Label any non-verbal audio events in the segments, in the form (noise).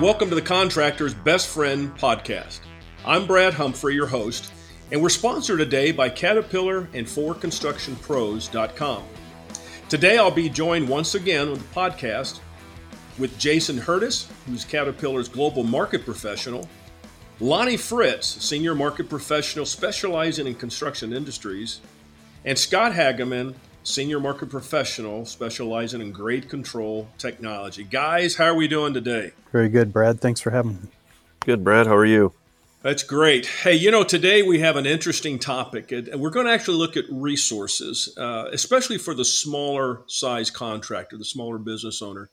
Welcome to the Contractor's Best Friend podcast. I'm Brad Humphrey, your host, and we're sponsored today by Caterpillar and forconstructionpros.com. Today I'll be joined once again with the podcast with Jason Hurtis, who's Caterpillar's global market professional, Lonnie Fritz, senior market professional specializing in construction industries, and Scott Hageman, senior market professional specializing in grade control technology. Guys, how are we doing today? Very good, Brad. Thanks for having me. Good, Brad. How are you? That's great. Hey, you know, today we have an interesting topic, and we're going to actually look at resources, uh, especially for the smaller size contractor, the smaller business owner.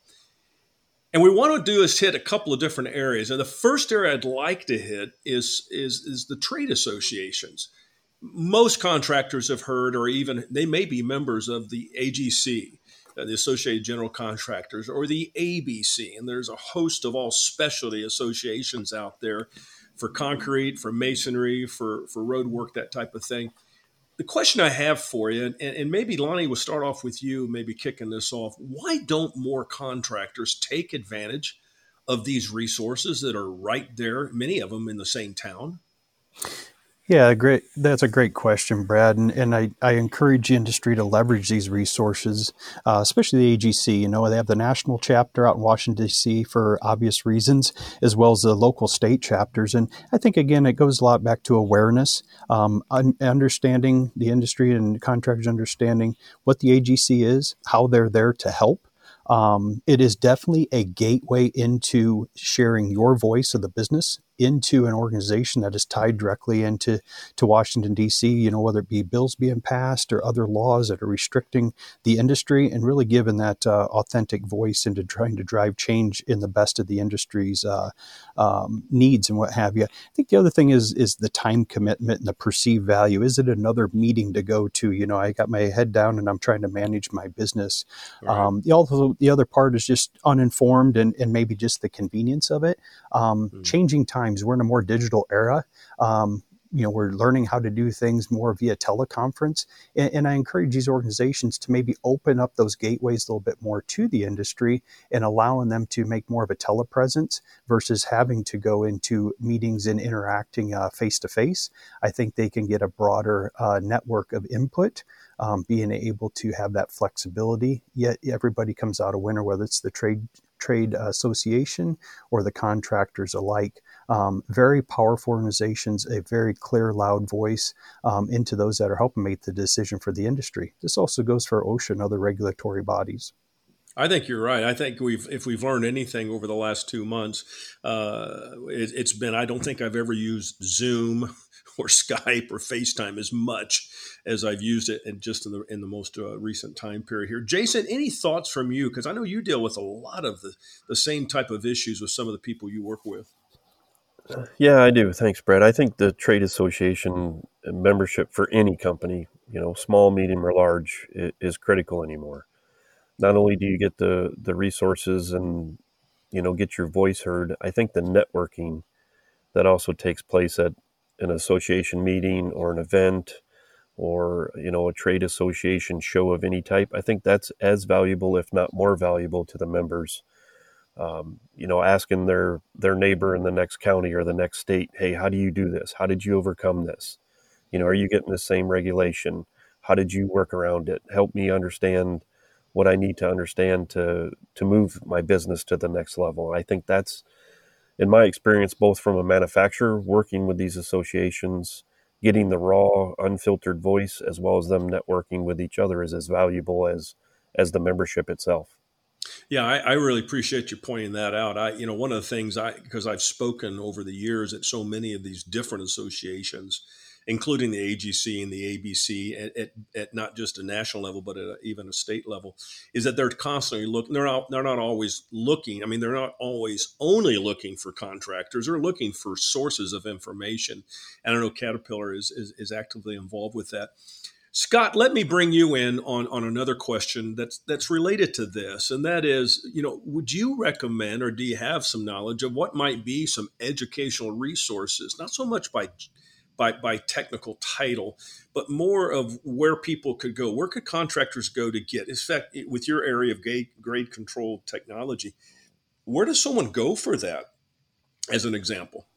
And we want to do is hit a couple of different areas. And the first area I'd like to hit is is is the trade associations most contractors have heard, or even they may be members of the AGC, uh, the Associated General Contractors, or the ABC. And there's a host of all specialty associations out there for concrete, for masonry, for, for road work, that type of thing. The question I have for you, and, and maybe Lonnie will start off with you, maybe kicking this off. Why don't more contractors take advantage of these resources that are right there, many of them in the same town? Yeah, great. That's a great question, Brad. And, and I, I encourage industry to leverage these resources, uh, especially the AGC. You know, they have the national chapter out in Washington, D.C. for obvious reasons, as well as the local state chapters. And I think, again, it goes a lot back to awareness, um, un- understanding the industry and contractors understanding what the AGC is, how they're there to help. Um, it is definitely a gateway into sharing your voice of the business into an organization that is tied directly into to Washington D.C. You know, whether it be bills being passed or other laws that are restricting the industry, and really giving that uh, authentic voice into trying to drive change in the best of the industry's uh, um, needs and what have you. I think the other thing is is the time commitment and the perceived value. Is it another meeting to go to? You know, I got my head down and I'm trying to manage my business. Right. Um, the also the other part is just uninformed and, and maybe just the convenience of it. Um, mm. Changing time We're in a more digital era. Um, you know, we're learning how to do things more via teleconference. And, and, I encourage these organizations to maybe open up those gateways a little bit more to the industry and allowing them to make more of a telepresence versus having to go into meetings and interacting face to face. I think they can get a broader uh, network of input. Um, being able to have that flexibility, yet everybody comes out a winner, whether it's the trade trade association or the contractors alike. Um, very powerful organizations, a very clear, loud voice um, into those that are helping make the decision for the industry. This also goes for OSHA and other regulatory bodies. I think you're right. I think we've, if we've learned anything over the last two months, uh, it, has been. I don't think I've ever used Zoom (laughs) or Skype or FaceTime as much as I've used it in just in the in the most uh, recent time period here. Jason, any thoughts from you? Because I know you deal with a lot of the the same type of issues with some of the people you work with. Yeah, I do. Thanks, Brad. I think the trade association uh, membership for any company, you know, small, medium, or large, is critical anymore. Not only do you get the the resources and you know get your voice heard, I think the networking that also takes place at an association meeting or an event or you know a trade association show of any type i think that's as valuable if not more valuable to the members um, you know asking their their neighbor in the next county or the next state hey how do you do this? How did you overcome this? You know are you getting the same regulation? How did you work around it? Help me understand what i need to understand to to move my business to the next level. I think that's in my experience, both from a manufacturer working with these associations, getting the raw, unfiltered voice, as well as them networking with each other, is as valuable as as the membership itself. Yeah, I, I, really appreciate you pointing that out. I, you know, one of the things I, because I've spoken over the years at so many of these different associations, including the AGC and the ABC at, at, at not just a national level, but at a, even a state level, is that they're constantly looking. They're not. They're not always looking. I mean, they're not always only looking for contractors. They're looking for sources of information. And I know Caterpillar is, is, is actively involved with that. Scott, let me bring you in on, on another question that's that's related to this, and that is, you know, would you recommend or do you have some knowledge of what might be some educational resources, not so much by by, by technical title, but more of where people could go. Where could contractors go to get? In fact, with your area of grade, grade control technology, Where does someone go for that, as an example?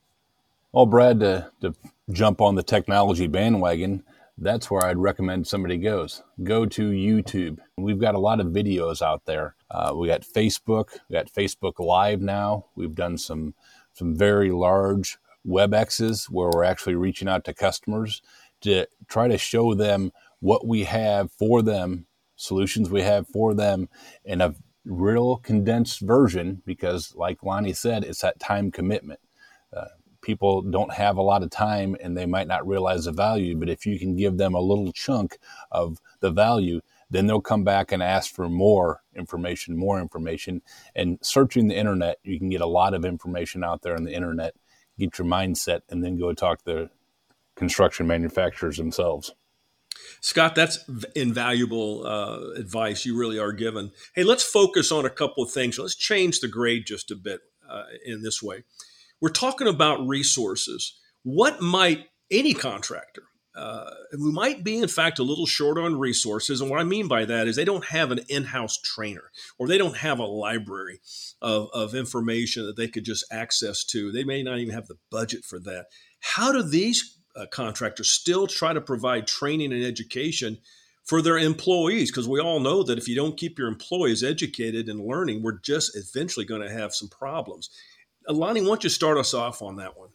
Well, Brad, to, to jump on the technology bandwagon, that's where I'd recommend somebody goes. Go to YouTube. We've got a lot of videos out there. Uh, we got Facebook. We got Facebook Live now. We've done some some very large WebExes where we're actually reaching out to customers to try to show them what we have for them, solutions we have for them in a real condensed version. Because, like Lonnie said, it's that time commitment. People don't have a lot of time and they might not realize the value. But if you can give them a little chunk of the value, then they'll come back and ask for more information, more information. And searching the internet, you can get a lot of information out there on the internet, get your mindset, and then go talk to the construction manufacturers themselves. Scott, that's invaluable uh, advice you really are given. Hey, let's focus on a couple of things. Let's change the grade just a bit uh, in this way. We're talking about resources. What might any contractor, uh, who might be in fact a little short on resources, and what I mean by that is they don't have an in-house trainer or they don't have a library of, of information that they could just access to. They may not even have the budget for that. How do these uh, contractors still try to provide training and education for their employees because we all know that if you don't keep your employees educated and learning, we're just eventually going to have some problems. Lonnie, why don't you start us off on that one?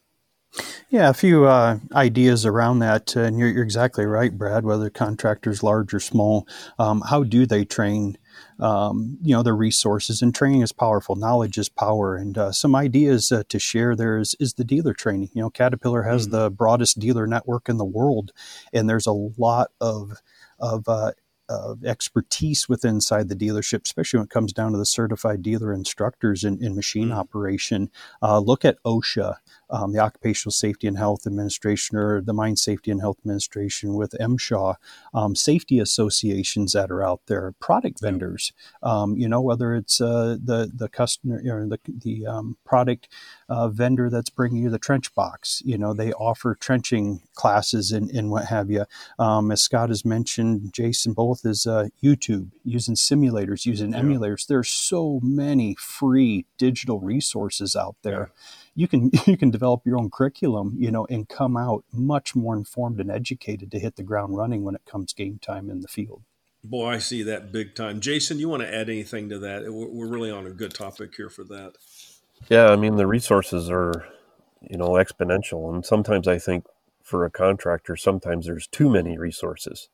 Yeah, a few uh, ideas around that, and you're, you're, exactly right, Brad. Whether contractors large or small, um, how do they train? Um, you know, their resources and training is powerful. Knowledge is power, and uh, some ideas uh, to share there is is the dealer training. You know, Caterpillar has mm-hmm. the broadest dealer network in the world, and there's a lot of of uh, of expertise within inside the dealership, especially when it comes down to the certified dealer instructors in, in machine mm-hmm. operation. Uh, look at OSHA, um, the Occupational Safety and Health Administration, or the Mine Safety and Health Administration with MSHA, um, safety associations that are out there, product vendors. Um, you know, whether it's uh, the the customer or the the um, product uh, vendor that's bringing you the trench box. You know, they offer trenching classes and, and what have you. Um, as Scott has mentioned, Jason both is uh, YouTube, using simulators, using yeah. emulators. There's so many free digital resources out there. Yeah. You can (laughs) you can develop your own curriculum, you know, and come out much more informed and educated to hit the ground running when it comes game time in the field. Boy, I see that big time. Jason, you want to add anything to that? We're really on a good topic here for that. Yeah, I mean the resources are, you know, exponential, and sometimes I think for a contractor, sometimes there's too many resources.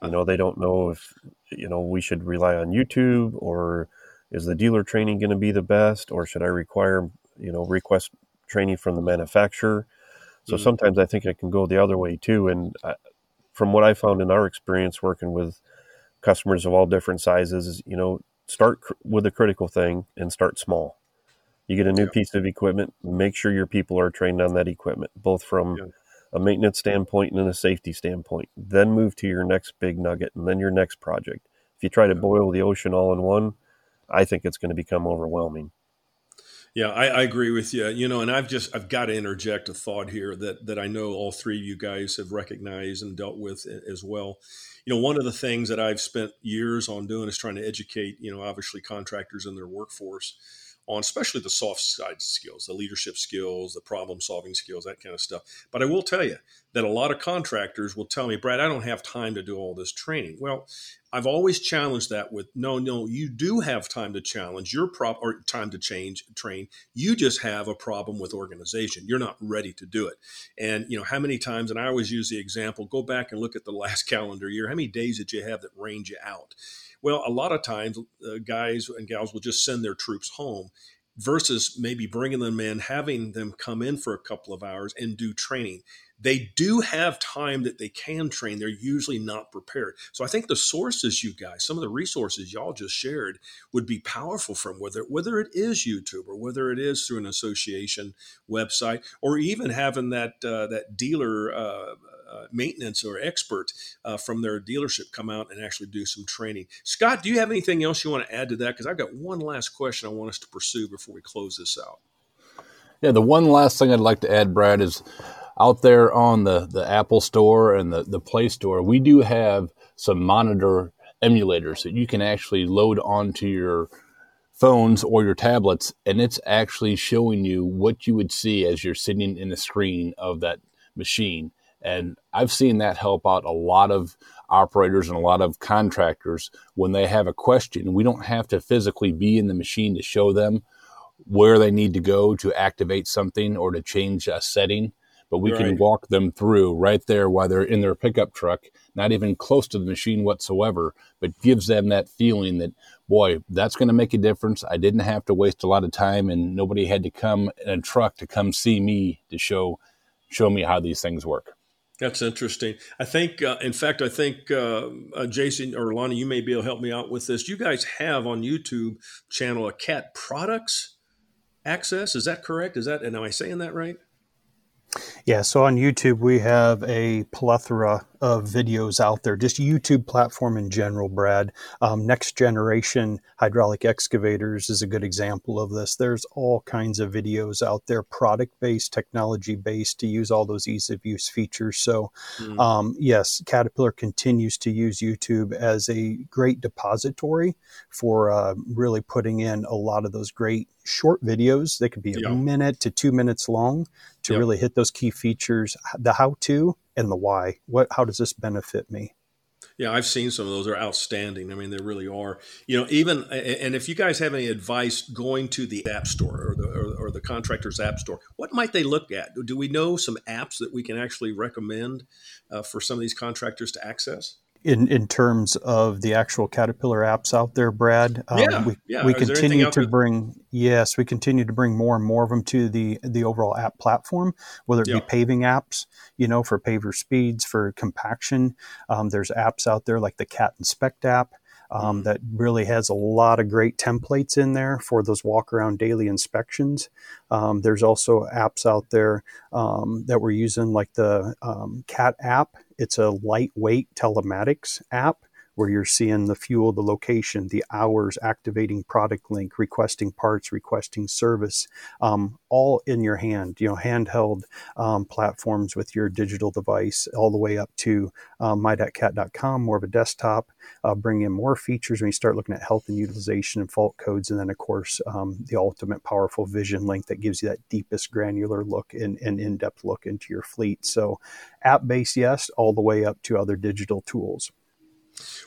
You know, they don't know if you know we should rely on YouTube or is the dealer training going to be the best, or should I require you know request training from the manufacturer? So mm-hmm. sometimes I think I can go the other way too. And I, from what I found in our experience working with customers of all different sizes, you know, start cr- with a critical thing and start small. You get a new yeah. piece of equipment, make sure your people are trained on that equipment, both from yeah. a maintenance standpoint and a safety standpoint. Then move to your next big nugget and then your next project. If you try to boil the ocean all in one, I think it's going to become overwhelming. Yeah, I, I, agree with you. You know, and I've just I've got to interject a thought here that that I know all three of you guys have recognized and dealt with as well. You know, one of the things that I've spent years on doing is trying to educate, you know, obviously contractors and their workforce on especially the soft side skills, the leadership skills, the problem solving skills, that kind of stuff. But I will tell you that a lot of contractors will tell me, Brad, I don't have time to do all this training. Well, I've always challenged that with no, no, you do have time to challenge your prop or time to change train. You just have a problem with organization. You're not ready to do it. And you know, how many times, and I always use the example, go back and look at the (laughs) last calendar year. How many days did you have that rained you out? Well, a lot of times, uh, guys and gals will just send their troops home versus maybe bringing them in, having them come in for a couple of hours and do training. They do have time that they can train. They're usually not prepared. So I think the sources you guys, some of the resources y'all just shared, would be powerful from whether whether it is YouTube or whether it is through an association website or even having that uh, that dealer uh, uh, maintenance or expert uh, from their dealership come out and actually do some training. Scott, do you have anything else you want to add to that? Because I've got one last question I want us to pursue before we close this out. Yeah, the one last thing I'd like to add, Brad, is out there on the, the Apple Store and the, the Play Store, we do have some monitor emulators that you can actually load onto your phones or your tablets, and it's actually showing you what you would see as you're sitting in the screen of that machine. And I've seen that help out a lot of operators and a lot of contractors when they have a question. We don't have to physically be in the machine to show them where they need to go to activate something or to change a setting, but we right. can walk them through right there while they're in their pickup truck, not even close to the machine whatsoever, but gives them that feeling that, boy, that's going to make a difference. I didn't have to waste a lot of time and nobody had to come in a truck to come see me to show show me how these things work. That's interesting. I think, uh, in fact, I think uh, uh, Jason or Lonnie, you may be able to help me out with this. You guys have on YouTube channel a cat products access. Is that correct? Is that, and am I saying that right? Yeah, so on YouTube, we have a plethora of videos out there, just YouTube platform in general, Brad. Um, next generation hydraulic excavators is a good example of this. There's all kinds of videos out there, product based, technology based, to use all those ease of use features. So, mm. um, yes, Caterpillar continues to use YouTube as a great depository for uh, really putting in a lot of those great short videos. They could be a yeah. minute to two minutes long to yep. really hit those key features, the how to and the why. What, how does this benefit me? Yeah, I've seen some of those. They're outstanding. I mean, they really are. You know, even and if you guys have any advice going to the app store or the or, or, the contractor's app store, what might they look at? Do we know some apps that we can actually recommend uh, for some of these contractors to access? In, in terms of the actual Caterpillar apps out there, Brad. Um, yeah, we, yeah. we continue to bring yes, we continue to bring more and more of them to the the overall app platform, whether it yeah. be paving apps, you know, for paver speeds, for compaction. Um, there's apps out there like the Cat Inspect app. Um, mm. that really has a lot of great templates in there for those walk around daily inspections. Um, there's also apps out there um, that we're using, like the um, CAT app it's a lightweight telematics app where you're seeing the fuel, the location, the hours, activating product link, requesting parts, requesting service, um, all in your hand. You know, handheld um, platforms with your digital device, all the way up to um, my.cat.com, more of a desktop. Uh, bring in more features when you start looking at health and utilization and fault codes, and then of course um, the ultimate powerful VisionLink that gives you that deepest granular look and, and in-depth look into your fleet. So, app-based, yes, all the way up to other digital tools.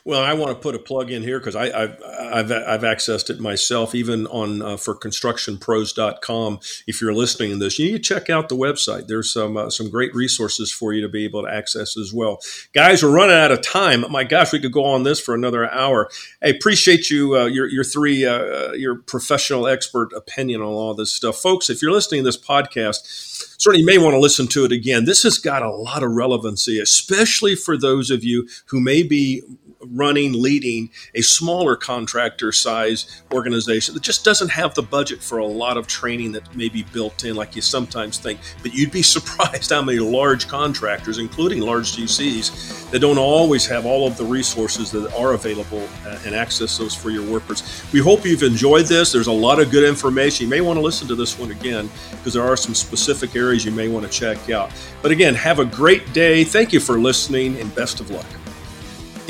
Well, I want to put a plug in here because I've, I've, I've accessed it myself, even on uh, forconstructionpros.com. If you're listening to this, you need to check out the website. There's some uh, some great resources for you to be able to access as well. Guys, we're running out of time. My gosh, we could go on this for another hour. I appreciate you uh, your your three uh, your professional expert opinion on all this stuff, folks. If you're listening to this podcast certainly you may want to listen to it again. This has got a lot of relevancy, especially for those of you who may be running, leading a smaller contractor size organization that just doesn't have the budget for a lot of training that may be built in, like you sometimes think. But you'd be (laughs) surprised how many large contractors, including large GCs, that don't always have all of the resources that are available uh, and access those for your workers. We hope you've enjoyed this. There's a lot of good information. You may want to listen to this one again because there are some specific areas you may want to check out. But again, have a great day. Thank you for listening and best of luck.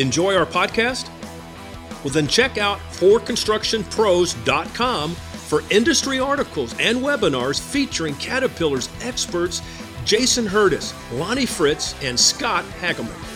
Enjoy our podcast? Well, then check out forconstructionpros.com for industry articles and webinars featuring Caterpillar's experts Jason Hurtis, Lonnie Fritz, and Scott Hageman.